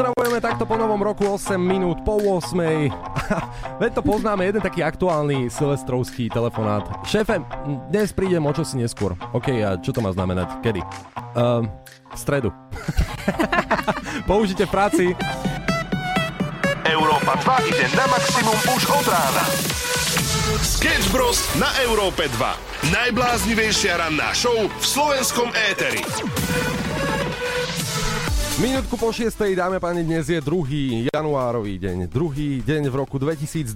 Pozdravujeme takto po novom roku 8 minút po 8. Veď to poznáme, jeden taký aktuálny silvestrovský telefonát. Šéfe, dnes prídem o čosi neskôr. OK, a čo to má znamenať? Kedy? Uh, v stredu. Použite v práci. Európa 2 ide na maximum už od rána. Sketch Bros. na Európe 2. Najbláznivejšia ranná show v slovenskom éteri. Minútku po 6. dáme páni, dnes je druhý januárový deň. Druhý deň v roku 2023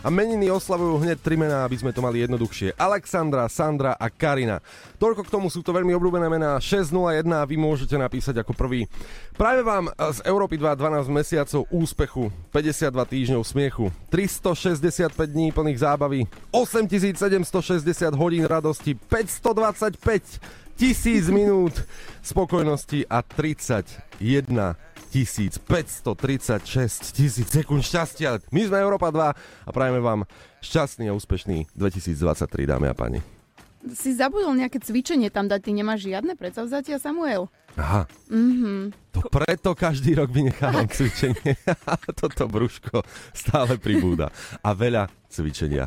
a meniny oslavujú hneď tri mená, aby sme to mali jednoduchšie. Alexandra, Sandra a Karina. Toľko k tomu sú to veľmi obľúbené mená 601 a vy môžete napísať ako prvý. Práve vám z Európy 2 12 mesiacov úspechu, 52 týždňov smiechu, 365 dní plných zábavy, 8760 hodín radosti, 525 tisíc minút spokojnosti a 31 536 tisíc sekúnd šťastia. My sme Európa 2 a prajeme vám šťastný a úspešný 2023, dámy a páni. Si zabudol nejaké cvičenie tam dať, ty nemáš žiadne predsavzatia, Samuel? Aha. Mhm. To preto každý rok vynechávam cvičenie. Toto brúško stále pribúda. A veľa cvičenia.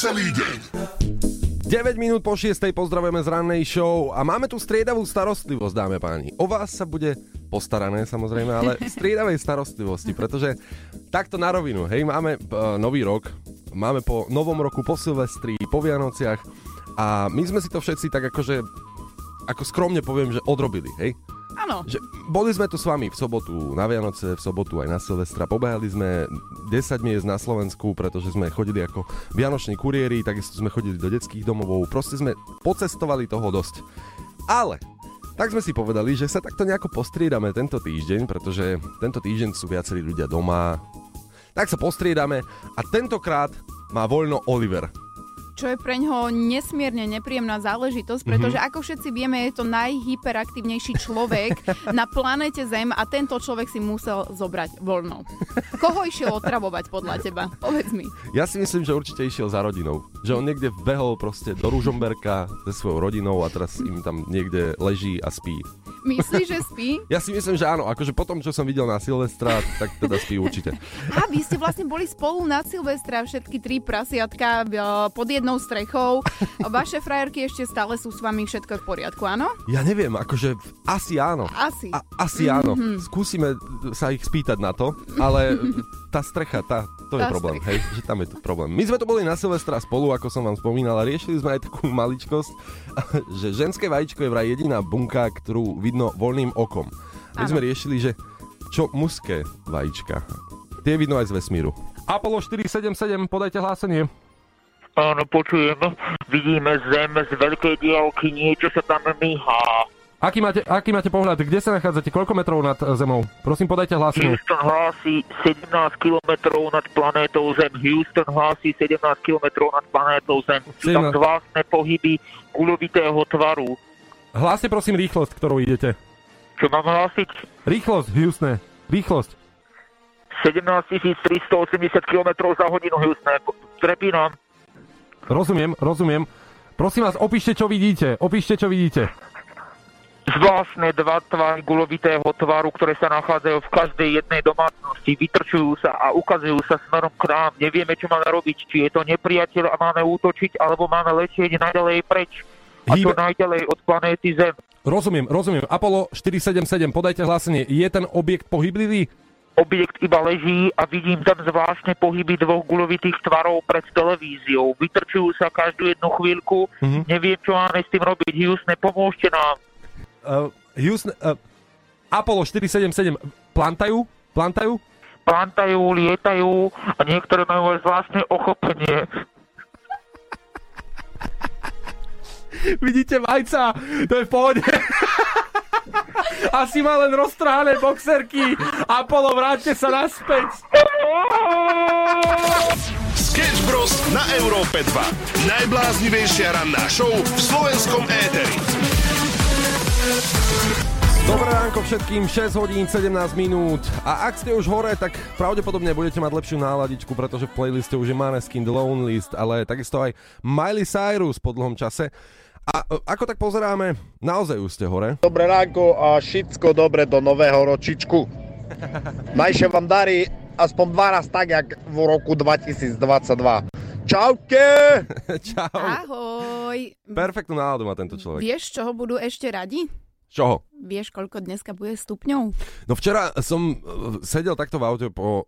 Celý deň. 9 minút po 6. pozdravujeme z rannej show a máme tu striedavú starostlivosť, dáme páni. O vás sa bude postarané samozrejme, ale striedavej starostlivosti, pretože takto na rovinu, hej, máme uh, nový rok, máme po novom roku, po Silvestri, po Vianociach a my sme si to všetci tak akože, ako skromne poviem, že odrobili, hej. Že boli sme tu s vami v sobotu na Vianoce, v sobotu aj na Silvestra. Pobehali sme 10 miest na Slovensku, pretože sme chodili ako vianoční kuriéri, takisto sme chodili do detských domovov. Proste sme pocestovali toho dosť. Ale tak sme si povedali, že sa takto nejako postriedame tento týždeň, pretože tento týždeň sú viacerí ľudia doma. Tak sa postriedame a tentokrát má voľno Oliver. Čo je pre ňoho nesmierne nepríjemná záležitosť, pretože mm-hmm. ako všetci vieme, je to najhyperaktívnejší človek na planete Zem a tento človek si musel zobrať voľno. Koho išiel otravovať podľa teba? Povedz mi. Ja si myslím, že určite išiel za rodinou. Že on niekde behol proste do Ružomberka so svojou rodinou a teraz im tam niekde leží a spí. Myslíš, že spí? Ja si myslím, že áno. Akože potom, čo som videl na Silvestra, tak teda spí určite. A vy ste vlastne boli spolu na Silvestra, všetky tri prasiatka pod jednou strechou. Vaše frajerky ešte stále sú s vami všetko v poriadku, áno? Ja neviem, akože asi áno. Asi. A, asi áno. Mm-hmm. Skúsime sa ich spýtať na to, ale tá strecha, tá, to je Tá problém, strecha. hej, že tam je to problém. My sme to boli na Silvestra spolu, ako som vám spomínal, a riešili sme aj takú maličkosť, že ženské vajíčko je vraj jediná bunka, ktorú vidno voľným okom. My Áno. sme riešili, že čo mužské vajíčka. Tie vidno aj z vesmíru. Apollo 477, podajte hlásenie. Áno, počujem. Vidíme zem z veľkej diálky, niečo sa tam myhá. Aký máte, aký máte pohľad? Kde sa nachádzate? Koľko metrov nad zemou? Prosím, podajte hlásenie. Houston hlási 17 km nad planétou Zem. Houston hlási 17 km nad planétou Zem. Sú tam 17. zvláštne pohyby guľovitého tvaru. Hláste prosím rýchlosť, ktorou idete. Čo mám hlásiť? Rýchlosť, Houstone. Rýchlosť. 17 380 km za hodinu, Houston. Prepínam. Rozumiem, rozumiem. Prosím vás, opíšte, čo vidíte. Opíšte, čo vidíte. Zvláštne dva tvary gulovitého tvaru, ktoré sa nachádzajú v každej jednej domácnosti, vytrčujú sa a ukazujú sa smerom k nám. Nevieme, čo máme robiť, či je to nepriateľ a máme útočiť, alebo máme letieť naďalej preč. A to Hýbe- naďalej od planéty Zem. Rozumiem, rozumiem. Apollo 477, podajte hlásenie. Je ten objekt pohyblivý? Objekt iba leží a vidím tam zvláštne pohyby dvoch gulovitých tvarov pred televíziou. Vytrčujú sa každú jednu chvíľku. Mhm. Neviem, čo máme s tým robiť. Houston, pomôžte nám. Uh, Houston, uh, Apollo 477, plantajú? Plantajú? Plantajú, lietajú a niektoré majú aj zvláštne ochopenie. Vidíte vajca? To je v pohode. Asi má len roztrhané boxerky. Apollo, vráťte sa naspäť. Sketch Bros. na Európe 2. Najbláznivejšia ranná show v slovenskom éteri. Dobré ránko všetkým, 6 hodín 17 minút. A ak ste už hore, tak pravdepodobne budete mať lepšiu náladičku, pretože v playliste už je Maneskin The Lone List, ale takisto aj Miley Cyrus po dlhom čase. A e, ako tak pozeráme, naozaj už ste hore. Dobré ránko a všetko dobre do nového ročičku. Najšie vám darí aspoň 12 tak, jak v roku 2022. Čauke! Čau. Ahoj. Perfektnú náladu má tento človek. Vieš, čoho budú ešte radi? Čoho? Vieš, koľko dneska bude stupňov? No včera som e, sedel takto v aute po,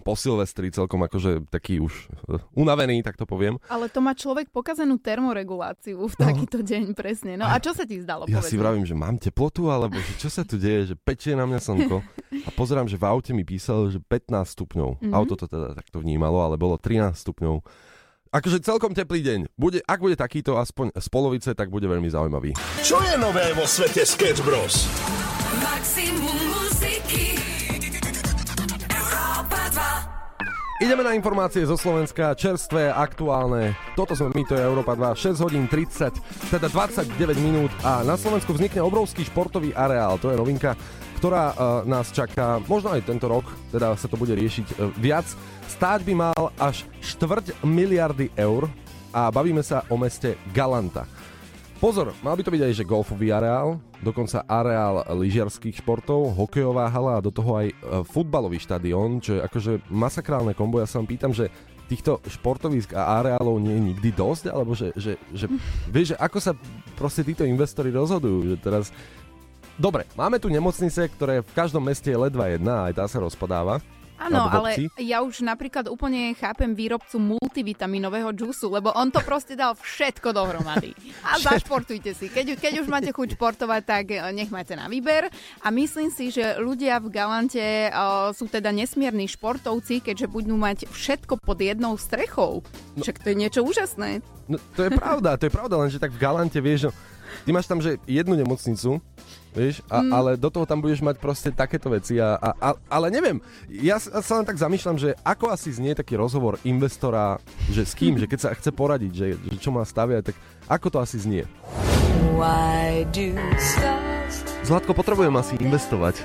po Silvestri, celkom akože taký už e, unavený, tak to poviem. Ale to má človek pokazenú termoreguláciu v takýto deň presne. No a čo sa ti zdalo? Ja povedz si vravím, že mám teplotu, alebo že čo sa tu deje, že pečie na mňa slnko. A pozerám, že v aute mi písalo, že 15 stupňov. Mhm. Auto to teda takto vnímalo, ale bolo 13 stupňov. Akože celkom teplý deň. Bude, ak bude takýto aspoň z polovice, tak bude veľmi zaujímavý. Čo je nové vo svete Sketch Bros? Maximum muziky Európa 2 Ideme na informácie zo Slovenska, čerstvé, aktuálne. Toto sme my, to je Európa 2, 6 hodín 30, teda 29 minút a na Slovensku vznikne obrovský športový areál, to je novinka, ktorá uh, nás čaká, možno aj tento rok, teda sa to bude riešiť uh, viac. Stáť by mal až štvrť miliardy eur a bavíme sa o meste Galanta. Pozor, mal by to byť aj že golfový areál, dokonca areál lyžiarských športov, hokejová hala a do toho aj e, futbalový štadión, čo je akože masakrálne kombo. Ja sa vám pýtam, že týchto športovísk a areálov nie je nikdy dosť? Alebo že, že, že vieš, že ako sa proste títo investori rozhodujú, že teraz Dobre, máme tu nemocnice, ktoré v každom meste je ledva jedna, aj tá sa rozpadáva. Áno, ale ja už napríklad úplne chápem výrobcu multivitaminového džusu, lebo on to proste dal všetko dohromady. A zašportujte si. Keď, keď už máte chuť športovať, tak eh, nech máte na výber. A myslím si, že ľudia v Galante uh, sú teda nesmierni športovci, keďže budú mať všetko pod jednou strechou. Však to je niečo úžasné. No, to je pravda, to je pravda, lenže tak v Galante vieš, no, ty máš tam, že jednu nemocnicu, vieš, a, mm. ale do toho tam budeš mať proste takéto veci. A, a, a, ale neviem, ja sa len tak zamýšľam, že ako asi znie taký rozhovor investora, že s kým, že keď sa chce poradiť, že, že čo má staviať, tak ako to asi znie? Why do stars Zlatko, potrebujem asi investovať.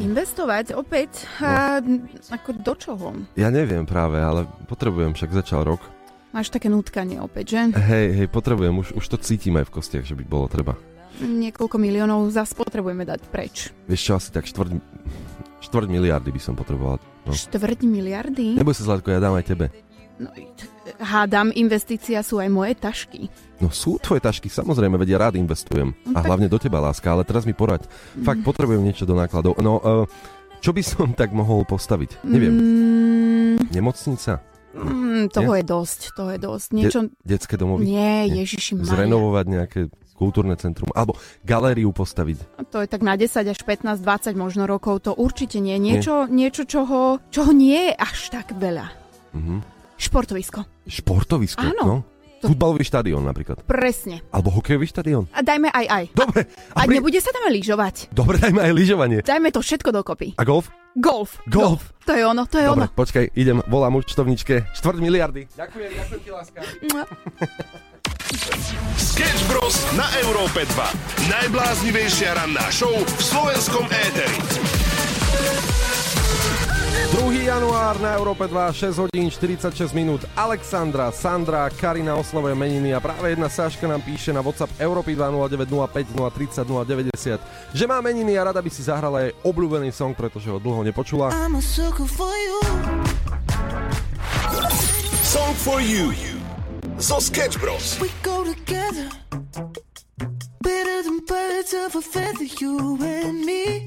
Investovať opäť? A, ako do čoho? Ja neviem práve, ale potrebujem, však začal rok. Máš také nutkanie opäť, že? Hej, hej, potrebujem, už, už to cítim aj v kostiach, že by bolo treba. Niekoľko miliónov zase potrebujeme dať preč. Vieš čo, asi tak štvrť, štvrť miliardy by som potreboval. No. Štvrť miliardy? Neboj sa, Zlatko, ja dám aj tebe. No, hádam, investícia sú aj moje tašky. No sú tvoje tašky, samozrejme, veď ja rád investujem. No A tak- hlavne do teba, láska, ale teraz mi poraď. Fakt potrebujem niečo do nákladov. No, uh, čo by som tak mohol postaviť? Neviem, Mm, nemocnica? Mm, toho je dosť, toho je dosť. Niečo... Detské domovy? Nie, Ježiši Maria. Zrenovovať nejaké kultúrne centrum? Alebo galériu postaviť? To je tak na 10 až 15, 20 možno rokov, to určite nie. Niečo, niečo čoho, čoho nie je až tak veľa. Mhm. Športovisko. Športovisko? Áno. No? To- Futbalový štadión napríklad. Presne. Alebo hokejový štadión. A dajme aj aj. Dobre. A pri- nebude sa tam aj lyžovať. Dobre, dajme aj lyžovanie. Dajme to všetko dokopy. A golf? Golf. Golf. To je ono, to je Dobre, ono. počkaj, idem, volám účtovničke. Štvrť miliardy. Ďakujem, ďakujem ti, láska. Sketch Bros. na Európe 2. Najbláznivejšia ranná show v slovenskom éteri. 2. január na Európe 2, 6 hodín 46 minút. Alexandra, Sandra, Karina oslovuje meniny a práve jedna Sáška nám píše na WhatsApp Európy 20905 030 090, že má meniny a rada by si zahrala jej obľúbený song, pretože ho dlho nepočula. I'm a sucker for you. Song for you. Zo Sketch Bros. We go together. Better than birds of a feather, you and me.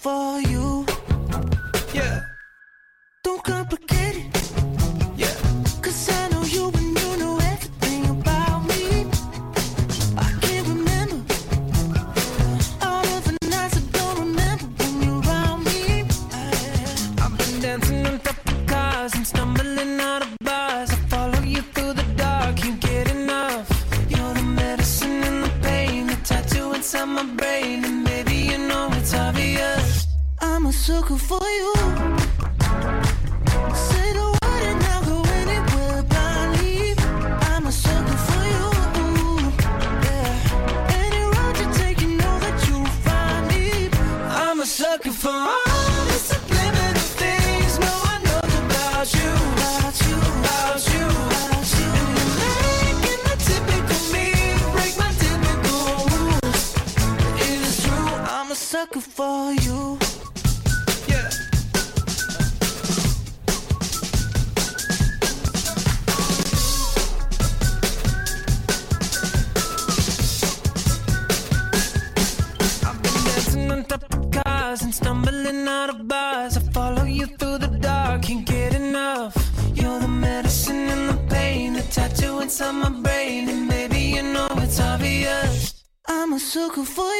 For you. I'm a sucker for you.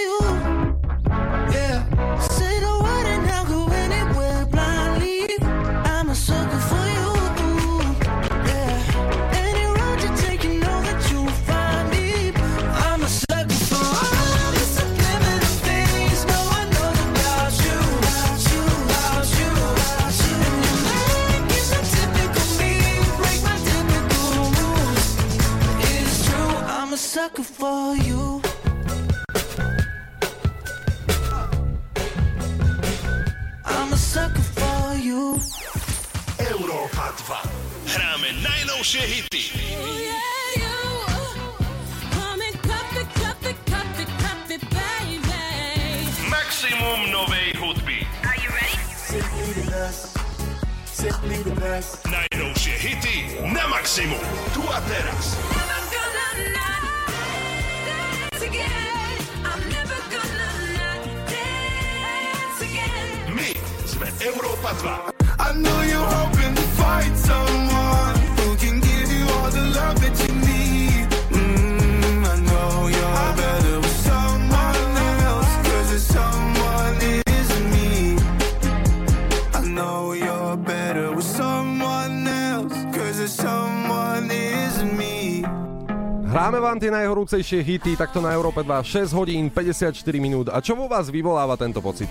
Hráme vám tie najhorúcejšie hity, takto na Európe 2, 6 hodín, 54 minút. A čo vo vás vyvoláva tento pocit?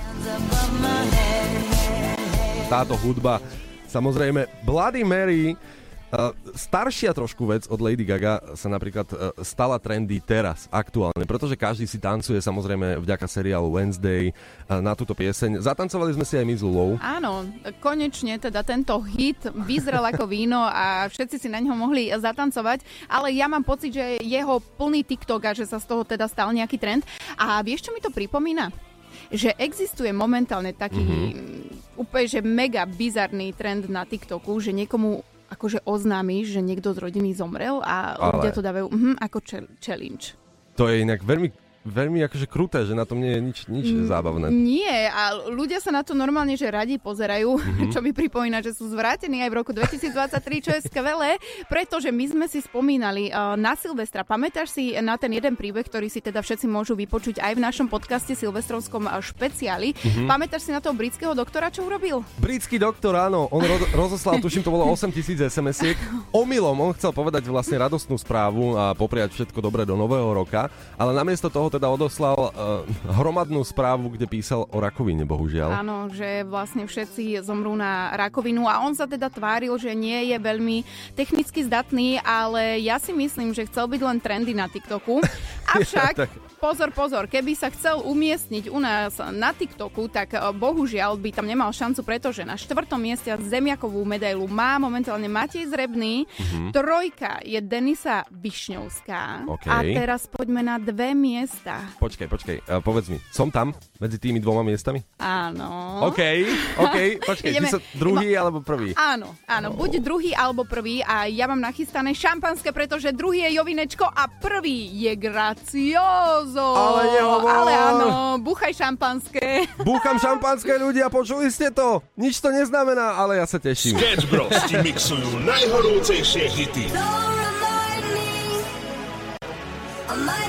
Táto hudba, samozrejme, Bloody Mary, staršia trošku vec od Lady Gaga sa napríklad uh, stala trendy teraz, aktuálne, pretože každý si tancuje samozrejme vďaka seriálu Wednesday uh, na túto pieseň. Zatancovali sme si aj my s Lulou. Áno, konečne teda tento hit vyzrel ako víno a všetci si na ňo mohli zatancovať, ale ja mám pocit, že jeho plný TikTok a že sa z toho teda stal nejaký trend. A vieš, čo mi to pripomína? Že existuje momentálne taký mm-hmm. úplne, že mega bizarný trend na TikToku, že niekomu akože oznámiš, že niekto z rodiny zomrel a Ale- ľudia to dávajú mhm, ako chal- challenge. To je inak veľmi, veľmi akože kruté, že na tom nie je nič, nič zábavné. Nie, a ľudia sa na to normálne, že radi pozerajú, Mhm. čo mi pripomína, že sú zvrátení aj v roku 2023, čo je skvelé, pretože my sme si spomínali uh, na Silvestra. Pamätáš si na ten jeden príbeh, ktorý si teda všetci môžu vypočuť aj v našom podcaste Silvestrovskom špeciáli. Mhm. Pamätáš si na toho britského doktora, čo urobil? Britský doktor, áno, on ro- rozoslal, tuším, to bolo 8 tisíc SMS-iek. Omylom, on chcel povedať vlastne radostnú správu a popriať všetko dobré do nového roka, ale namiesto toho teda odoslal uh, hromadnú správu, kde písal o rakovine, bohužiaľ. Áno, že vlastne všetci zomrú na rakovinu a on sa teda tváril, že nie je veľmi technicky zdatný, ale ja si myslím, že chcel byť len trendy na TikToku. Avšak, Tak. pozor, pozor, keby sa chcel umiestniť u nás na TikToku, tak eh, bohužiaľ by tam nemal šancu, pretože na štvrtom mieste zemiakovú medailu má momentálne Matej Zrebný, Mhm. trojka je Denisa Višňovská OK. a teraz poďme na dve miesta. Počkaj, počkaj, uh, povedz mi, som tam medzi tými dvoma miestami? Áno. OK, OK, počkaj, Ideme- ty sa druhý alebo prvý? Áno, áno, buď druhý alebo prvý a ja mám nachystané šampanské, pretože druhý je Jovinečko a prvý je Graciozo. Ale nehovor. Ale áno, buchaj šampanské. Búcham šampanské ľudia, počuli ste to? Nič to neznamená, ale ja sa teším. Sketch Bros ti mixujú najhorúcejšie hity. I'm minding my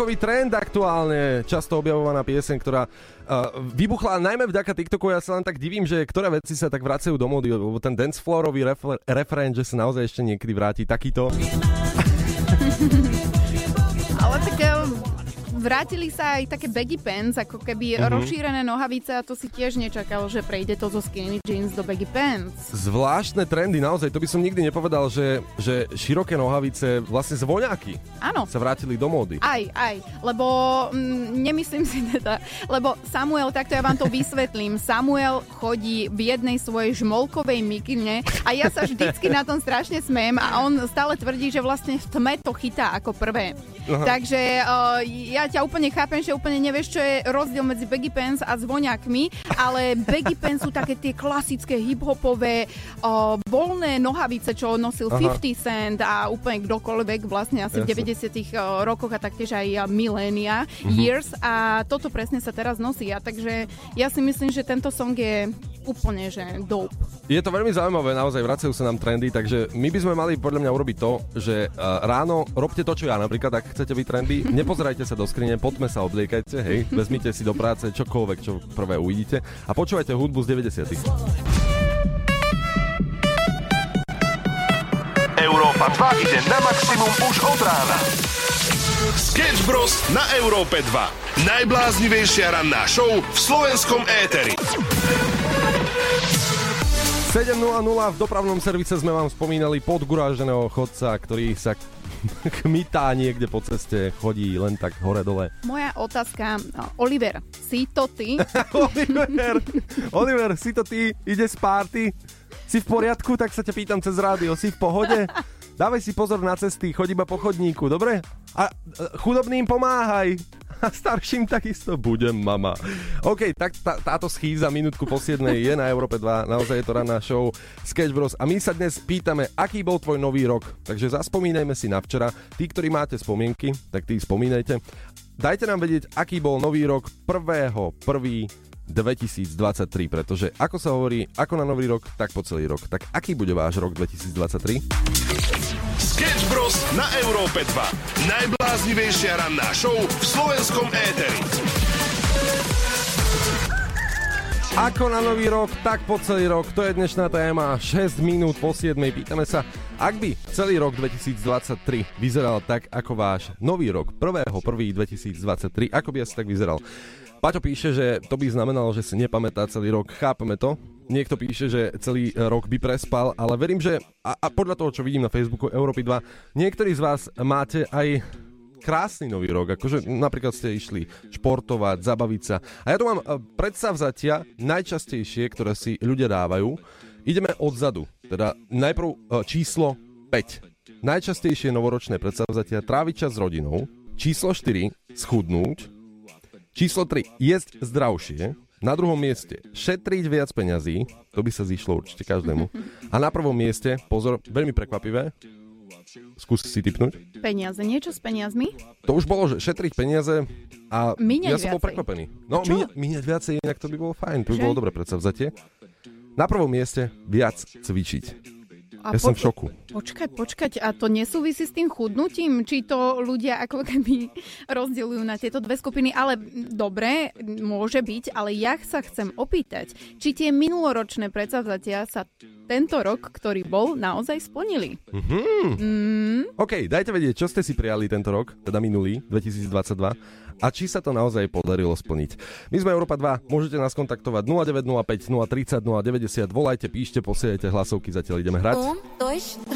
TikTokový trend aktuálne, často objavovaná pieseň, ktorá uh, vybuchla najmä vďaka TikToku. Ja sa len tak divím, že ktoré veci sa tak vracajú do módy, lebo ten dancefloorový refer- referén, že sa naozaj ešte niekedy vráti takýto. Ale tak vrátili sa aj také baggy pants, ako keby Mhm. rozšírené nohavice a to si tiež nečakal, že prejde to zo skinny jeans do baggy pants. Zvláštne trendy, naozaj, to by som nikdy nepovedal, že, že široké nohavice, vlastne zvoňáky Áno. sa vrátili do módy. Aj, aj, lebo mm, nemyslím si teda, lebo Samuel, takto ja vám to vysvetlím, Samuel chodí v jednej svojej žmolkovej mikine a ja sa vždycky na tom strašne smejem a on stále tvrdí, že vlastne v tme to chytá ako prvé. Aha. Takže uh, ja ťa úplne chápem, že úplne nevieš, čo je rozdiel medzi baggy pants a zvoniakmi, ale baggy pants sú také tie klasické hip-hopové uh, voľné nohavice, čo nosil Aha. 50 Cent a úplne kdokoľvek vlastne asi v Jasne. 90 uh, rokoch a taktiež aj milénia, Mhm. years a toto presne sa teraz nosí a takže ja si myslím, že tento song je úplne, že dope. Je to veľmi zaujímavé, naozaj vracajú sa nám trendy, takže my by sme mali podľa mňa urobiť to, že uh, ráno robte to, čo ja napríklad, ak chcete byť trendy, nepozerajte sa do skrine, poďme sa obliekajte, hej, vezmite si do práce čokoľvek, čo prvé uvidíte a počúvajte hudbu z 90 Európa 2 ide na maximum už od rána. Sketch Bros. na Európe 2. Najbláznivejšia ranná show v slovenskom éteri. 7.00 v dopravnom servise sme vám spomínali podguráženého chodca, ktorý sa kmitá niekde po ceste, chodí len tak hore-dole. Moja otázka, uh, Oliver, si to ty? Oliver, Oliver, si to ty, ide z party? Si v poriadku? Tak sa ťa pýtam cez rádio, si v pohode? Dávaj si pozor na cesty, choď iba po chodníku, dobre? A e, chudobným pomáhaj. A starším takisto budem, mama. OK, tak tá, táto schýza minútku po 7 je na Európe 2, naozaj je to ranná show Sketch Bros. A my sa dnes pýtame, aký bol tvoj nový rok. Takže zaspomínajme si na včera. Tí, ktorí máte spomienky, tak tí spomínajte. Dajte nám vedieť, aký bol nový rok 1. 1. 2023, pretože ako sa hovorí, ako na nový rok, tak po celý rok. Tak aký bude váš rok 2023? Na Európe 2. Najbláznivejšia ranná show v slovenskom éteri. Ako na nový rok, tak po celý rok. To je dnešná téma. 6 minút po 7. Pýtame sa, ak by celý rok 2023 vyzeral tak ako váš nový rok 1.1.2023, ako by asi tak vyzeral? Paťo píše, že to by znamenalo, že si nepamätá celý rok. Chápeme to. Niekto píše, že celý rok by prespal, ale verím, že a, a podľa toho, čo vidím na Facebooku Európy 2, niektorí z vás máte aj krásny nový rok, akože napríklad ste išli športovať, zabaviť sa. A ja tu mám e, predsavzatia najčastejšie, ktoré si ľudia dávajú. Ideme odzadu, teda najprv e, číslo 5. Najčastejšie novoročné predsavzatia tráviť čas s rodinou. Číslo 4 schudnúť. Číslo 3 jesť zdravšie. Na druhom mieste šetriť viac peňazí, to by sa zišlo určite každému. A na prvom mieste, pozor, veľmi prekvapivé, skús si typnúť. Peniaze, niečo s peniazmi? To už bolo, že šetriť peniaze a Míňať ja som bol prekvapený. No, míňať, míňať viacej, inak to by bolo fajn, to by Že? bolo dobre predsavzatie. Na prvom mieste viac cvičiť. A ja som v šoku. Počkať, počkať, a to nesúvisí s tým chudnutím? Či to ľudia ako keby rozdielujú na tieto dve skupiny? Ale dobre, môže byť, ale ja sa chcem opýtať, či tie minuloročné predsavzatia sa tento rok, ktorý bol, naozaj splnili? Mhm. Mm, OK, dajte vedieť, čo ste si prijali tento rok, teda minulý, 2022, a či sa to naozaj podarilo splniť. My sme Európa 2, môžete nás kontaktovať 0905 030 090, volajte, píšte, posielajte hlasovky, zatiaľ ideme hrať. Um,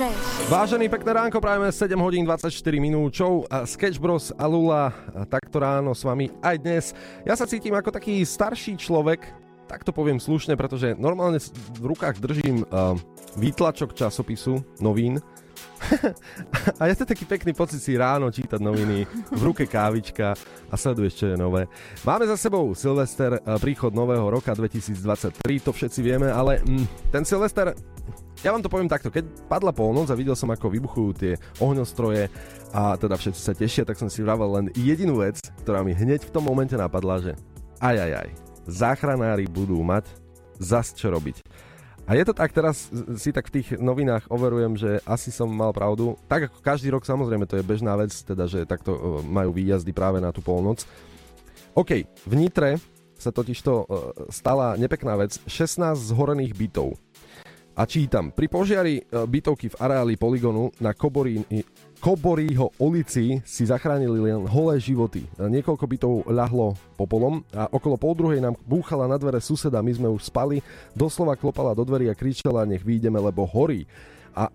três. Vážený, pekné ránko, prajeme 7 hodín 24 minút a Sketch Bros a Lula takto ráno s vami aj dnes. Ja sa cítim ako taký starší človek, tak to poviem slušne, pretože normálne v rukách držím uh, výtlačok časopisu, novín. a je to taký pekný pocit si ráno čítať noviny, v ruke kávička a sleduješ, čo je nové. Máme za sebou Silvester, príchod nového roka 2023, to všetci vieme, ale mm, ten Silvester ja vám to poviem takto, keď padla polnoc a videl som, ako vybuchujú tie ohňostroje a teda všetci sa tešia, tak som si vravel len jedinú vec, ktorá mi hneď v tom momente napadla, že aj, aj, aj, záchranári budú mať zas čo robiť. A je to tak, teraz si tak v tých novinách overujem, že asi som mal pravdu. Tak ako každý rok samozrejme to je bežná vec, teda že takto e, majú výjazdy práve na tú polnoc. OK, v Nitre sa totižto e, stala nepekná vec. 16 zhorených bytov. A čítam, pri požiari e, bytovky v areáli poligonu na Koborín, Koborího ulici si zachránili len holé životy. E, Niekoľko bytov ľahlo popolom a okolo pol druhej nám búchala na dvere suseda, my sme už spali, doslova klopala do dverí a kričala, nech výjdeme, lebo horí. A e,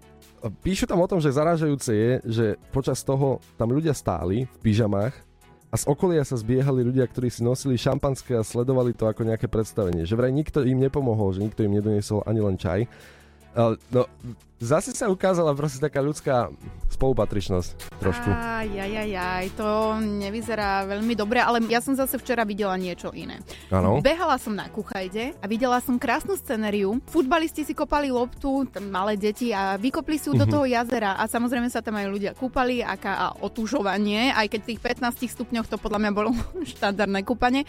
píšu tam o tom, že zarážajúce je, že počas toho tam ľudia stáli v pyžamách a z okolia sa zbiehali ľudia, ktorí si nosili šampanské a sledovali to ako nejaké predstavenie. Že vraj nikto im nepomohol, že nikto im nedoniesol ani len čaj. No, zase sa ukázala proste taká ľudská spolupatričnosť trošku. Aj, aj, aj, aj, to nevyzerá veľmi dobre, ale ja som zase včera videla niečo iné. Áno. Behala som na kuchajde a videla som krásnu scenériu. Futbalisti si kopali loptu, malé deti a vykopli si ju do Mhm. toho jazera a samozrejme sa tam aj ľudia kúpali, aká a otužovanie, aj keď v tých 15 stupňoch to podľa mňa bolo štandardné kúpanie.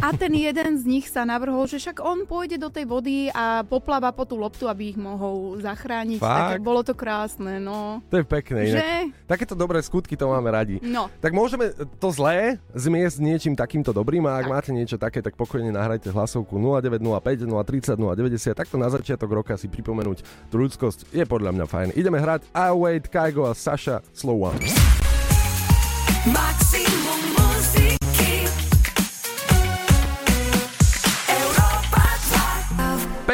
A ten jeden z nich sa navrhol, že však on pôjde do tej vody a popláva po tú loptu, aby ich mohol zachrániť. Fakt? Tak bolo to krásne, no. To je pekné. Že? Inak. Takéto dobré skutky to máme radi. No. Tak môžeme to zlé zmiesť niečím takýmto dobrým a ak máte niečo také, tak pokojne nahrajte hlasovku 0905 030 090. Takto na začiatok roka si pripomenúť tú ľudskosť je podľa mňa fajn. Ideme hrať I Wait, Kaigo a Sasha Slow One. Maximum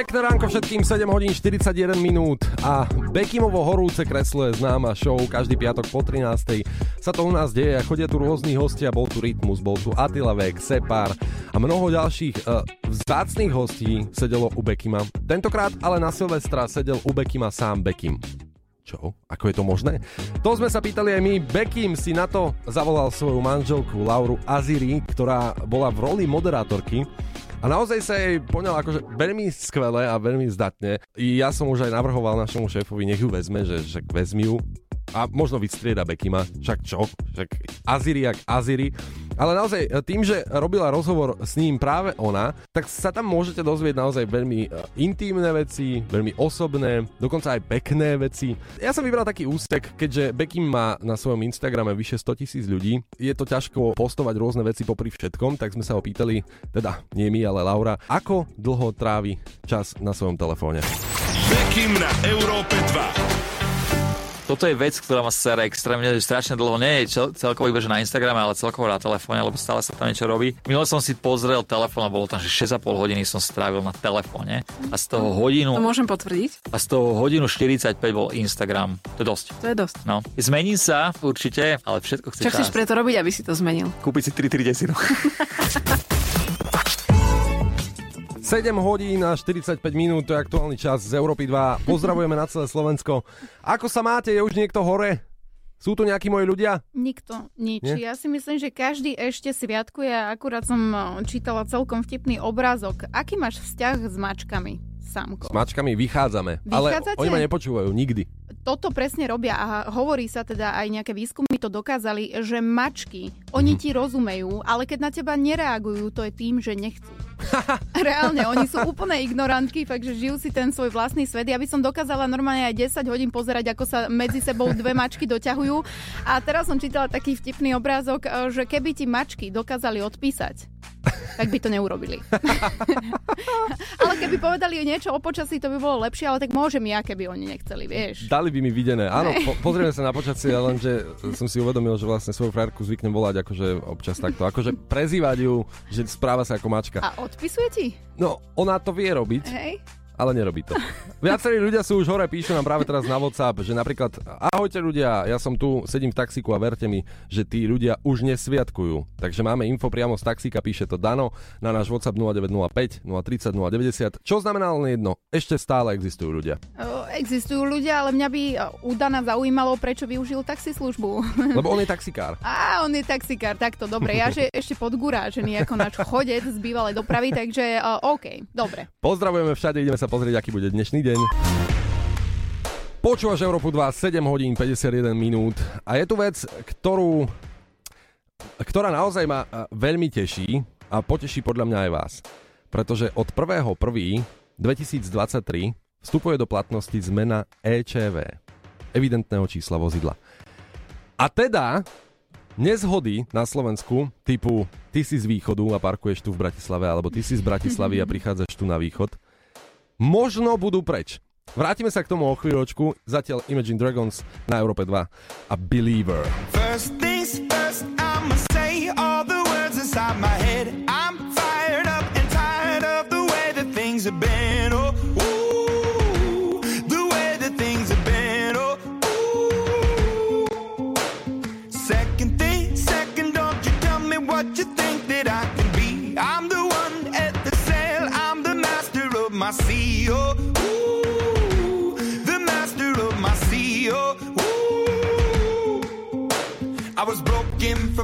Pekné ránko všetkým, 7 hodín 41 minút a Bekimovo horúce kreslo je známa show, každý piatok po 13. sa to u nás deje a chodia tu rôzni hostia, bol tu Rytmus, bol tu Attila Vek, Separ a mnoho ďalších uh, vzácných hostí sedelo u Bekima. Tentokrát ale na Silvestra sedel u Bekima sám Bekim. Čo? Ako je to možné? To sme sa pýtali aj my. Bekim si na to zavolal svoju manželku Lauru Aziri, ktorá bola v roli moderátorky. A naozaj sa jej poňal akože veľmi skvelé a veľmi zdatne. Ja som už aj navrhoval našemu šéfovi, nech ju vezme, že však vezmi ju. A možno vystrieda Bekima, však čo? Však Aziri jak Aziri. Ale naozaj tým, že robila rozhovor s ním práve ona, tak sa tam môžete dozvieť naozaj veľmi e, intímne veci, veľmi osobné, dokonca aj pekné veci. Ja som vybral taký úsek, keďže Bekim má na svojom Instagrame vyše 100 tisíc ľudí, je to ťažko postovať rôzne veci popri všetkom, tak sme sa ho pýtali, teda nie my, ale Laura, ako dlho trávi čas na svojom telefóne. Bekim na Európe 2. Toto je vec, ktorá ma sere extrémne že strašne dlho. Nie je čel, celkovo iba že na Instagrame, ale celkovo na telefóne, lebo stále sa tam niečo robí. Minule som si pozrel telefón a bolo tam, že 6,5 hodiny som strávil na telefóne a z toho hodinu, To môžem potvrdiť? a z toho hodinu 45 bol Instagram. To je dosť. To je dosť. No. Zmením sa určite, ale všetko chce Čo chceš čas. preto robiť, aby si to zmenil? Kúpiť si 3 3 desinu. 7 hodín a 45 minút, to je aktuálny čas z Európy 2. Pozdravujeme na celé Slovensko. Ako sa máte? Je už niekto hore? Sú tu nejakí moji ľudia? Nikto, nič. Nie? Ja si myslím, že každý ešte sviatkuje. Akurát som čítala celkom vtipný obrázok. Aký máš vzťah s mačkami, Samko? S mačkami vychádzame, ale Vychádzate? oni ma nepočúvajú nikdy. Toto presne robia a hovorí sa teda aj nejaké výskumy to dokázali, že mačky, oni Mhm. ti rozumejú, ale keď na teba nereagujú, to je tým, že nechcú. Reálne, oni sú úplne ignorantky, takže žijú si ten svoj vlastný svet. Ja by som dokázala normálne aj 10 hodín pozerať, ako sa medzi sebou dve mačky doťahujú. A teraz som čítala taký vtipný obrázok, eh, že keby ti mačky dokázali odpísať, tak by to neurobili. ale keby povedali niečo o počasí, to by bolo lepšie, ale tak môžem ja, keby oni nechceli, vieš. Dali by mi videné. Áno, po, pozrieme sa na počasie, lenže som si uvedomil, že vlastne svoju frajerku zvyknem volať akože občas takto. Akože prezývať ju, že správa sa ako mačka. A odpisuje ti? No, ona to vie robiť. Hej? Ale nerobí to. Viacerí ľudia sú už hore, píšu nám práve teraz na WhatsApp, že napríklad ahojte ľudia, ja som tu, sedím v taxiku a verte mi, že tí ľudia už nesviatkujú. Takže máme info priamo z taxíka, píše to Dano na náš WhatsApp 0905 030 090. Čo znamená len jedno, ešte stále existujú ľudia. Existujú ľudia, ale mňa by u Dana zaujímalo, prečo využil taxislužbu. Lebo on je taxikár. Á, on je taxikár, takto, dobre. Ja že ešte podgurážený ako náš chodec z bývalej dopravy, takže OK, dobre. Pozdravujeme všade, ideme sa pozrieť, aký bude dnešný deň. Počúvaš Európu 2, 7 hodín 51 minút a je tu vec, ktorú, ktorá naozaj ma veľmi teší a poteší podľa mňa aj vás. Pretože od 1.1. 2023 vstupuje do platnosti zmena EČV, evidentného čísla vozidla. A teda nezhody na Slovensku typu ty si z východu a parkuješ tu v Bratislave, alebo ty si z Bratislavy a prichádzaš tu na východ, možno budú preč. Vrátime sa k tomu o chvíľočku, zatiaľ Imagine Dragons na Európe 2 a Believer. First things first, I'ma say all the words inside my head.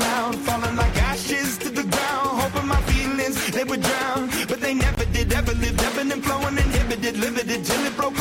Falling like ashes to the ground, hoping my feelings they would drown, but they never did. Ever lived, ebbing and flowing, inhibited, limited till it broke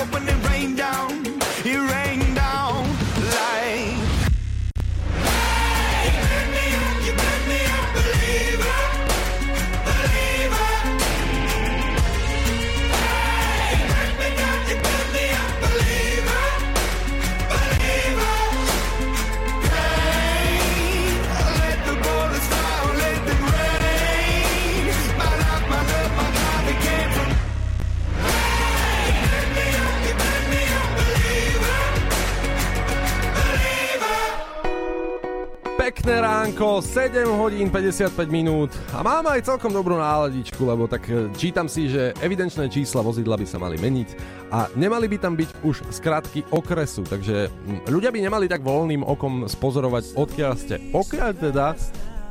Pekné ránko, 7 hodín 55 minút a mám aj celkom dobrú náladičku, lebo tak e, čítam si, že evidenčné čísla vozidla by sa mali meniť a nemali by tam byť už skratky okresu, takže ľudia by nemali tak voľným okom spozorovať, odkiaľ ste. Pokiaľ teda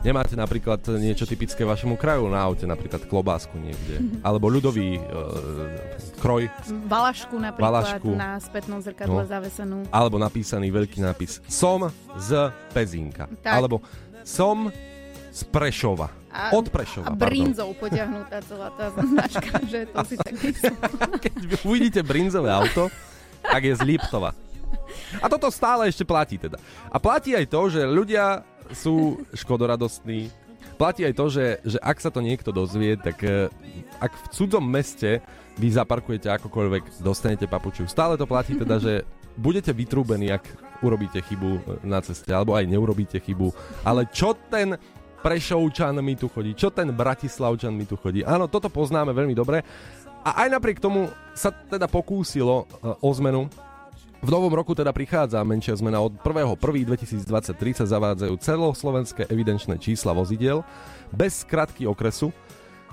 nemáte napríklad niečo typické vašemu kraju na aute, napríklad klobásku niekde, alebo ľudový e, kroj, Valašku napríklad Valašku. na spätnom zrkadle No. zavesenú. alebo napísaný veľký nápis Som z Pezínka, Tak. alebo Som z Prešova. A- Od Prešova, A pardon. brinzou potiahnutá celá tá značka, že to si tak. Keď uvidíte brinzové auto, tak je z Liptova. A toto stále ešte platí teda. A platí aj to, že ľudia sú škodoradostní. Platí aj to, že, že ak sa to niekto dozvie, tak eh, ak v cudzom meste vy zaparkujete akokoľvek, dostanete papučiu. Stále to platí teda, že budete vytrúbení, ak urobíte chybu eh, na ceste, alebo aj neurobíte chybu. Ale čo ten Prešovčan mi tu chodí, čo ten Bratislavčan mi tu chodí. Áno, toto poznáme veľmi dobre. A aj napriek tomu sa teda pokúsilo eh, o zmenu. V novom roku teda prichádza menšia zmena. Od 1.1.2023 sa zavádzajú celoslovenské evidenčné čísla vozidiel bez skratky okresu.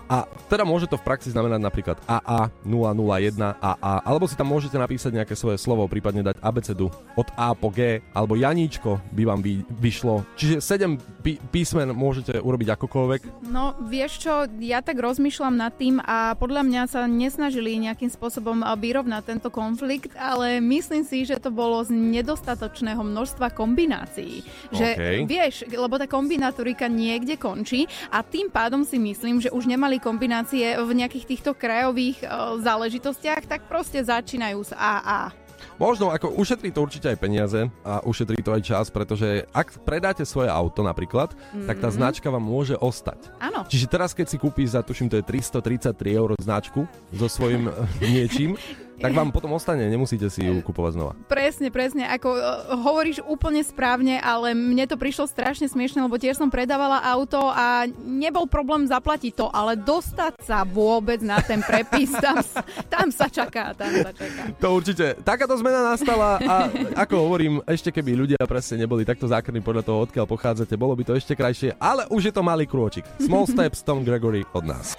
A teda môže to v praxi znamenať napríklad AA001 AA, alebo si tam môžete napísať nejaké svoje slovo, prípadne dať abecedu od A po G, alebo Janíčko by vám vy, vyšlo. Čiže 7 pí- písmen môžete urobiť akokoľvek. No, vieš čo, ja tak rozmýšľam nad tým a podľa mňa sa nesnažili nejakým spôsobom a, vyrovnať tento konflikt, ale myslím si, že to bolo z nedostatočného množstva kombinácií. Že Okej. vieš, lebo tá kombinatorika niekde končí a tým pádom si myslím, že už nemali kombinácie v nejakých týchto krajových e, záležitostiach, tak proste začínajú s AA. Možno, ako ušetrí to určite aj peniaze a ušetrí to aj čas, pretože ak predáte svoje auto napríklad, mm-hmm. tak tá Mhm. značka vám môže ostať. Áno. Čiže teraz, keď si kúpíš za, tuším, to je 333 eur značku so svojím eh, niečím, tak vám potom ostane, nemusíte si ju kupovať znova. Presne, presne. Ako uh, hovoríš úplne správne, ale mne to prišlo strašne smiešne, lebo tiež som predávala auto a nebol problém zaplatiť to, ale dostať sa vôbec na ten prepis, tam, tam sa čaká, tam sa čaká. To určite. Takáto zmena nastala a ako hovorím, ešte keby ľudia presne neboli takto zákrní podľa toho, odkiaľ pochádzate, bolo by to ešte krajšie, ale už je to malý krôčik. Small steps, Tom Gregory od nás.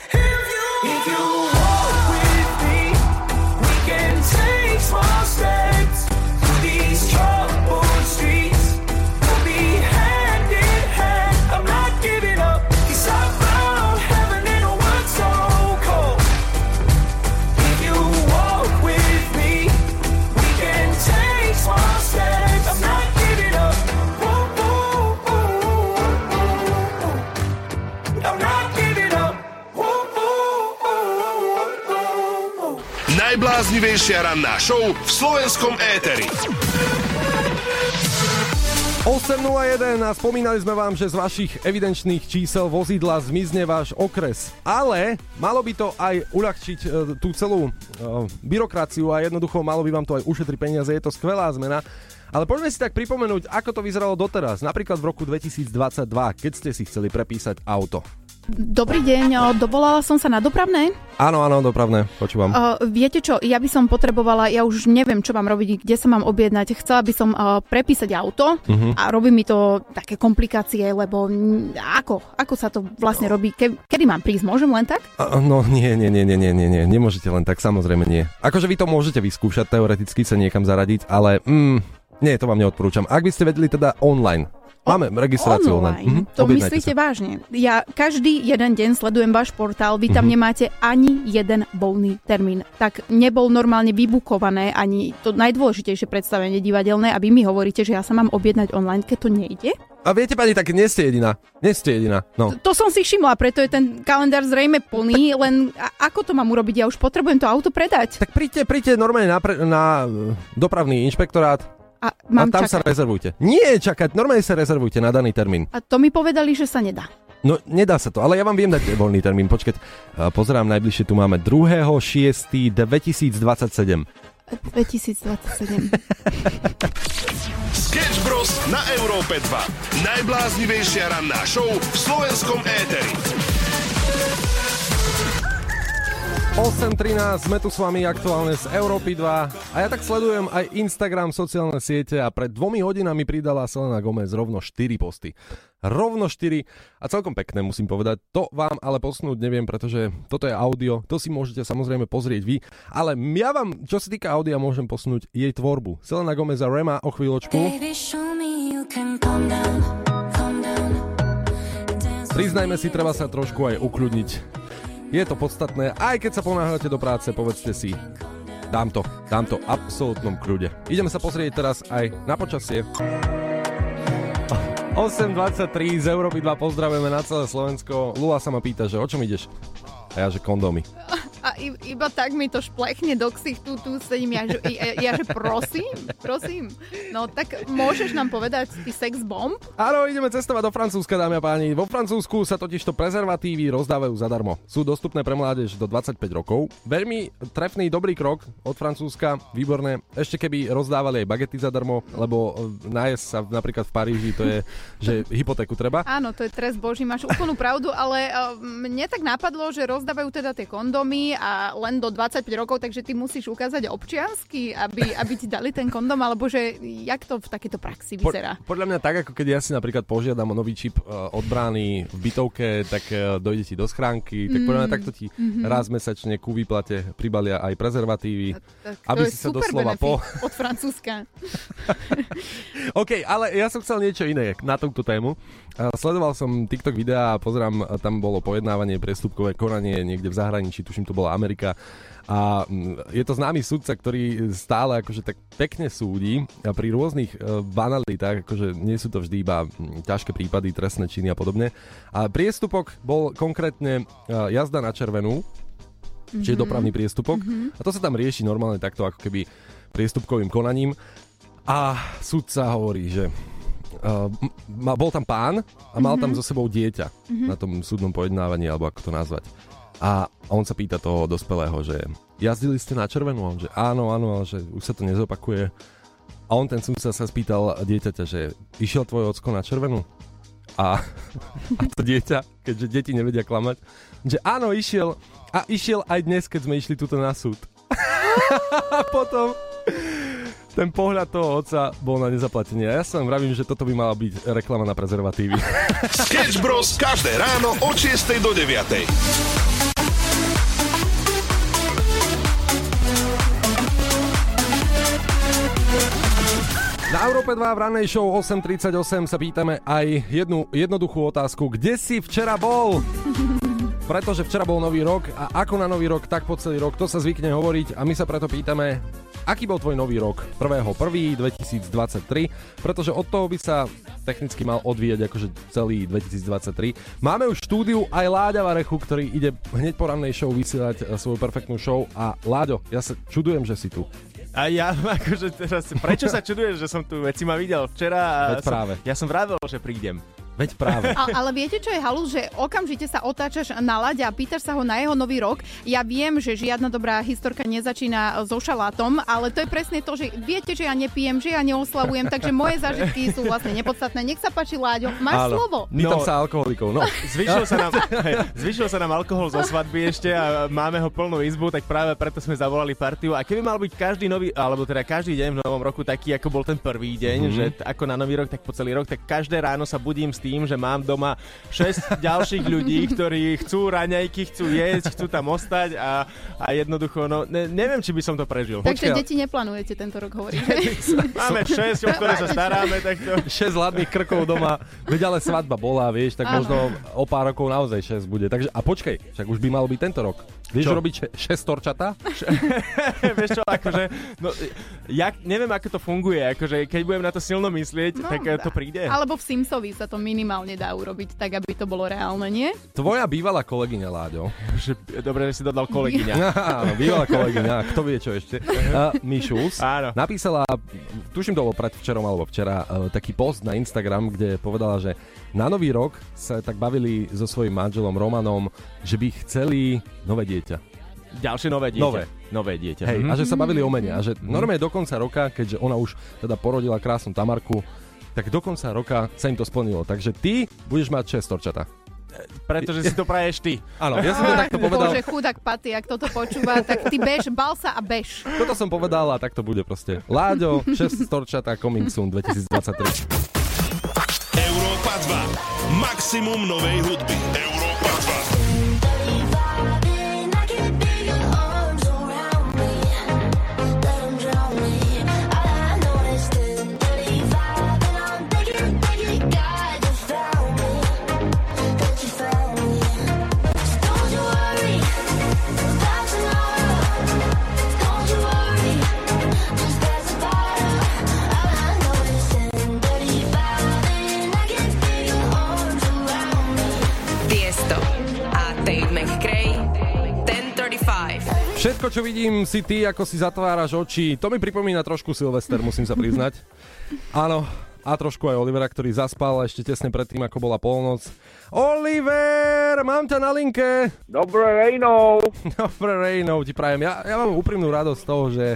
If you walk with small steps Najbláznivejšia ranná show v slovenskom éteri. 8.01 a spomínali sme vám, že z vašich evidenčných čísel vozidla zmizne váš okres. Ale malo by to aj uľahčiť e, tú celú e, byrokraciu a jednoducho malo by vám to aj ušetriť peniaze. Je to skvelá zmena. Ale poďme si tak pripomenúť, ako to vyzeralo doteraz. Napríklad v roku 2022, keď ste si chceli prepísať auto. Dobrý deň, dovolala som sa na dopravné. Áno, áno, dopravné, počúvam. Uh, viete čo, ja by som potrebovala, ja už neviem, čo mám robiť, kde sa mám objednať. Chcela by som uh, prepísať auto Mhm. a robí mi to také komplikácie, lebo ako, ako sa to vlastne robí? Ke, kedy mám prísť? Môžem len tak? A, No nie, nie, nie, nie, nie, nie, nie, nemôžete len tak, samozrejme nie. Akože vy to môžete vyskúšať, teoreticky sa niekam zaradiť, ale mm, nie, to vám neodporúčam. Ak by ste vedeli teda online, máme registráciu online. Mhm, To myslíte sa. vážne? Ja každý jeden deň sledujem váš portál, vy tam Mhm. nemáte ani jeden voľný termín. Tak nebol normálne vybukované ani to najdôležitejšie predstavenie divadelné a vy mi hovoríte, že ja sa mám objednať online, keď to nejde? A viete pani, tak nie ste jediná. Nie ste jediná. No. To som si všimla, preto je ten kalendár zrejme plný, len a- ako to mám urobiť? Ja už potrebujem to auto predať. Tak príďte, príďte normálne na, pre, na e, dopravný inšpektorát A a mám tam sa čakať. rezervujte. Nie čakať, normálne sa rezervujte na daný termín. A to mi povedali, že sa nedá. No, nedá sa to, ale ja vám viem dať voľný termín. Počkať, a pozerám, najbližšie tu máme 2.6.2027. 2027. Sketch Bros. na Európe 2. Najbláznivejšia ranná show v slovenskom éteri. 8.13, sme tu s vami aktuálne z Európy 2 a ja tak sledujem aj Instagram, sociálne siete a pred dvomi hodinami pridala Selena Gomez rovno 4 posty. Rovno 4 a celkom pekné musím povedať. To vám ale posnúť neviem, pretože toto je audio, to si môžete samozrejme pozrieť vy, ale ja vám, čo sa týka audia, môžem posnúť jej tvorbu. Selena Gomez a Rema o chvíľočku. Baby, Priznajme si, treba sa trošku aj ukľudniť. Je to podstatné, aj keď sa ponáhľate do práce, povedzte si, dám to, dám to absolútnom kľude. Ideme sa pozrieť teraz aj na počasie. 8.23 z Európy 2 pozdravujeme na celé Slovensko. Lula sa ma pýta, že o čom ideš? A ja, že kondómy. A iba tak mi to šplechne do ksichtu, tu sedím ja, že, ja, ja, že prosím, prosím. No tak môžeš nám povedať ty sex bomb? Áno, ideme cestovať do Francúzska, dámy a páni. Vo Francúzsku sa totižto prezervatívy rozdávajú zadarmo. Sú dostupné pre mládež do 25 rokov. Veľmi trefný, dobrý krok od Francúzska, výborné. Ešte keby rozdávali aj bagety zadarmo, lebo e, nájsť sa napríklad v Paríži, to je, že hypotéku treba. Áno, to je trest boží, máš úplnú pravdu, ale uh, mne tak napadlo, že rozdávajú teda tie kondomy a len do 25 rokov, takže ty musíš ukázať občiansky, aby, aby ti dali ten kondom, alebo že jak to v takejto praxi Po, vyzerá? podľa mňa tak, ako keď ja si napríklad požiadam o nový čip uh, od brány v bytovke, tak uh, dojde ti do schránky, tak podľa mňa Mm, takto ti mhm. raz mesačne ku výplate pribalia aj prezervatívy, aby si sa doslova po... od Francúzska. OK, ale ja som chcel niečo iné na túto tému. Uh, Sledoval som TikTok videa a pozerám, uh, tam bolo pojednávanie, priestupkové konanie niekde v zahraničí, tuším to bola Amerika. A mm, je to známy sudca, ktorý stále akože tak pekne súdi a pri rôznych banalitách, akože nie sú to vždy iba mm, ťažké prípady, trestné činy a podobne. A priestupok bol konkrétne jazda na červenú, čiže Mhm. dopravný priestupok. Mhm. A to sa tam rieši normálne takto ako keby priestupkovým konaním. A sudca hovorí, že uh, ma, bol tam pán a mal tam Mhm. so sebou dieťa Mhm. na tom súdnom pojednávaní, alebo ako to nazvať. A on sa pýta toho dospelého, že jazdili ste na červenú? On, že áno, áno, že už sa to nezopakuje. A on ten sused sa spýtal dieťaťa, že išiel tvoj ocko na červenú? A, a to dieťa, keďže deti nevedia klamať, že áno, išiel. A išiel aj dnes, keď sme išli tuto na súd. a potom ten pohľad toho otca bol na nezaplatenie. A ja sa vám vravím, že toto by mala byť reklama na prezervatívy. Sketch Bros. každé ráno od 6 do 9. Na Európe 2 v ranej show 8.38 sa pýtame aj jednu jednoduchú otázku. Kde si včera bol? Pretože včera bol nový rok a ako na nový rok, tak po celý rok. To sa zvykne hovoriť a my sa preto pýtame, aký bol tvoj nový rok 1.1.2023, pretože od toho by sa technicky mal odvíjať akože celý 2023. Máme už štúdiu aj Láďa Varechu, ktorý ide hneď po rannej show vysielať eh, svoju perfektnú show a Láďo, ja sa čudujem, že si tu. A ja akože teraz, prečo sa čuduješ, že som tu veci ma videl včera? a Veď som, práve. Ja som vravel, že prídem. Veď práve. Ale, ale viete, čo je halus, že okamžite sa otáčaš na lade a pýtaš sa ho na jeho nový rok. Ja viem, že žiadna dobrá historka nezačína so šalátom, ale to je presne to, že viete, že ja nepijem, že ja neoslavujem, takže moje zážitky sú vlastne nepodstatné. Nech sa páči, Láďo, máš Áno. slovo. Pýtam No. sa alkoholikov, no. Zvyšil sa, nám, zvyšil sa nám alkohol zo svadby ešte a máme ho plnú izbu, tak práve preto sme zavolali partiu. A keby mal byť každý nový, alebo teda každý deň v novom roku taký, ako bol ten prvý deň, Mhm. mm-hmm. že ako na nový rok, tak po celý rok, tak každé ráno sa budím s tým, že mám doma 6 ďalších ľudí, ktorí chcú raňajky, chcú jesť, chcú tam ostať a, a jednoducho, no ne, neviem, či by som to prežil. Takže deti neplánujete tento rok, hovorí. Máme 6, o ktoré sa staráme, tak to... 6 hladných krkov doma, veď ale svadba bola, vieš, tak Áno. možno o pár rokov naozaj 6 bude. Takže, a počkej, však už by malo byť tento rok. Vieš Čo? robiť 6 torčata? Vieš čo, akože, no, ja neviem, ako to funguje, akože keď budem na to silno myslieť, no, tak to príde. Alebo v Simsovi sa to minimálne dá urobiť tak, aby to bolo reálne, nie? Tvoja bývalá kolegyňa, Láďo. Dobre, že si dodal kolegyňa. Áno, bývalá kolegyňa, kto vie čo ešte. Uh, Mišus Áno. napísala, tuším to bolo predvčerom alebo včera, uh, taký post na Instagram, kde povedala, že na nový rok sa tak bavili so svojím manželom Romanom, že by chceli nové dieťa. Ďalšie nové dieťa. Nové. Nové dieťa. Hej, Mhm. a že sa bavili o mene. A že normálne do konca roka, keďže ona už teda porodila krásnu Tamarku, tak do konca roka sa im to splnilo. Takže ty budeš mať 6 torčata. Pretože si to praješ ty. Áno, ja som to takto povedal. Bože, chudák Paty, ak toto počúva, tak ty bež, bal sa a bež. Toto som povedal a tak to bude proste. Láďo, 6 torčata, coming soon 2023. Európa 2. Maximum novej hudby. Všetko, čo vidím, si ty, ako si zatváraš oči. To mi pripomína trošku Silvester, musím sa priznať. Áno, a trošku aj Olivera, ktorý zaspal ešte tesne predtým, ako bola polnoc. Oliver, mám ťa na linke. Dobré rejno. Dobre, Rejnov, ti prajem. Ja, ja mám úprimnú radosť z toho, že,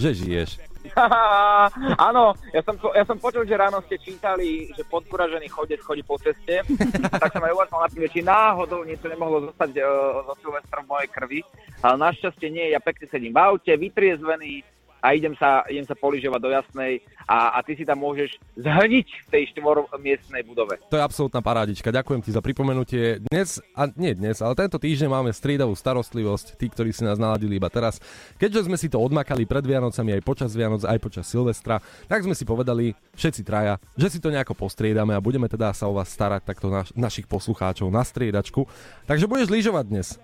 že žiješ. Áno, ja som, ja som počul, že ráno ste čítali, že podkuražený chodec chodí po ceste, tak som aj uvažoval nad tým, že či náhodou niečo nemohlo zostať uh, zo Silvestra v mojej krvi, ale našťastie nie, ja pekne sedím v aute, vytriezvený a idem sa, idem sa poližovať do jasnej a, a ty si tam môžeš zhniť v tej štvormiestnej budove. To je absolútna parádička. Ďakujem ti za pripomenutie. Dnes, a nie dnes, ale tento týždeň máme striedavú starostlivosť, tí, ktorí si nás naladili iba teraz. Keďže sme si to odmakali pred Vianocami aj počas Vianoc, aj počas Silvestra, tak sme si povedali všetci traja, že si to nejako postriedame a budeme teda sa o vás starať takto naš, našich poslucháčov na striedačku. Takže budeš lyžovať dnes.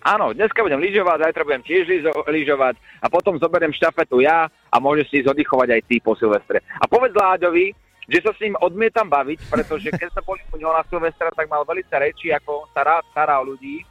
Áno, dneska budem lyžovať, zajtra budem tiež lyžo- lyžovať a potom zoberiem štafetu ja a môžeš si ísť aj ty po Silvestre. A povedz Láďovi, že sa s ním odmietam baviť, pretože keď sa boli u neho na Silvestra, tak mal veľmi reči, ako on sa rád stará o ľudí.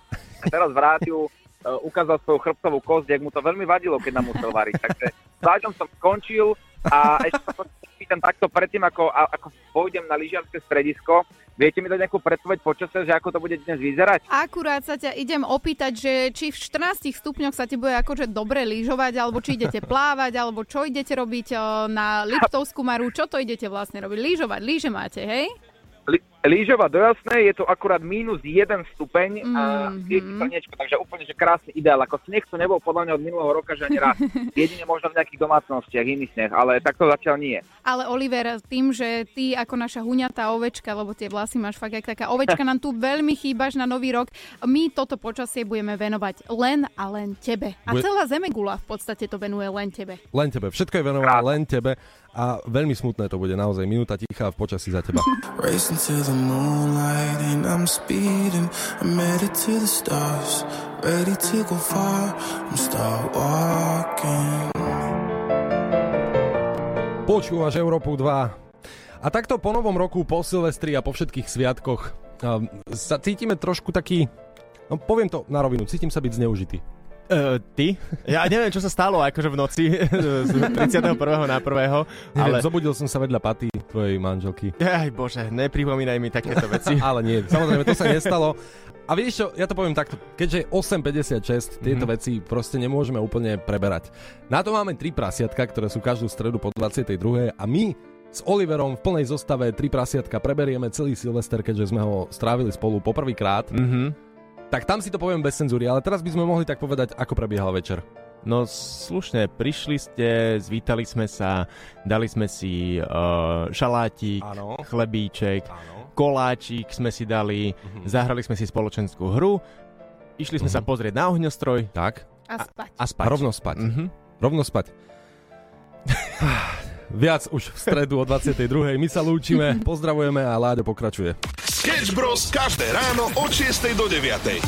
A teraz v rádiu uh, ukázal svoju chrbtovú kosť, jak mu to veľmi vadilo, keď nám musel variť. Takže s Láďom som skončil a ešte sa pýtam takto predtým, ako, ako pôjdem na lyžiarske stredisko, Viete mi dať nejakú predpoveď počasia, že ako to bude dnes vyzerať? Akurát sa ťa idem opýtať, že či v 14 stupňoch sa ti bude akože dobre lyžovať, alebo či idete plávať, alebo čo idete robiť o, na Liptovskú Maru, čo to idete vlastne robiť? Lyžovať, lyže máte, hej? Li- Lížova do jasnej je to akurát mínus 1 stupeň a Mhm. svieti slnečko, takže úplne že krásny ideál. Ako sneh to nebol podľa mňa od minulého roka, že ani raz. Jedine možno v nejakých domácnostiach iný sneh, ale takto zatiaľ nie. Ale Oliver, tým, že ty ako naša huňatá ovečka, lebo tie vlasy máš fakt jak taká ovečka, nám tu veľmi chýbaš na nový rok. My toto počasie budeme venovať len a len tebe. A Bude- celá Zemegula v podstate to venuje len tebe. Len tebe. Všetko je venované len tebe a veľmi smutné to bude naozaj. Minúta tichá v počasí za teba. The moonlight and I'm speeding. I'm headed to the stars, ready to go far. I'm start walking. Počúvaš Európu 2. A takto po novom roku, po Silvestri a po všetkých sviatkoch um, sa cítime trošku taký, no poviem to na rovinu, cítim sa byť zneužitý. Uh, ty? Ja neviem, čo sa stalo akože v noci z 31. na 1. Ale... Ale... Zobudil som sa vedľa paty tvojej manželky. Aj bože, nepripomínaj mi takéto veci. Ale nie, samozrejme, to sa nestalo. A vieš čo, ja to poviem takto, keďže 8.56, tieto Mhm. veci proste nemôžeme úplne preberať. Na to máme tri prasiatka, ktoré sú každú stredu po 22. a my s Oliverom v plnej zostave tri prasiatka preberieme celý Silvester, keďže sme ho strávili spolu poprvýkrát. Mhm. Tak tam si to poviem bez cenzúry, ale teraz by sme mohli tak povedať, ako prebiehal večer. No slušne, prišli ste, zvítali sme sa, dali sme si uh, šalátik, Áno. chlebíček, koláčik sme si dali, Mhm. zahrali sme si spoločenskú hru, išli sme sa pozrieť na ohňostroj. Tak. A spať. A spať. A rovno spať. Mhm. Rovno spať. Viac už v stredu o 22. My sa lúčime, pozdravujeme a Láďo pokračuje. Sketch Bros. každé ráno od 6 do 9.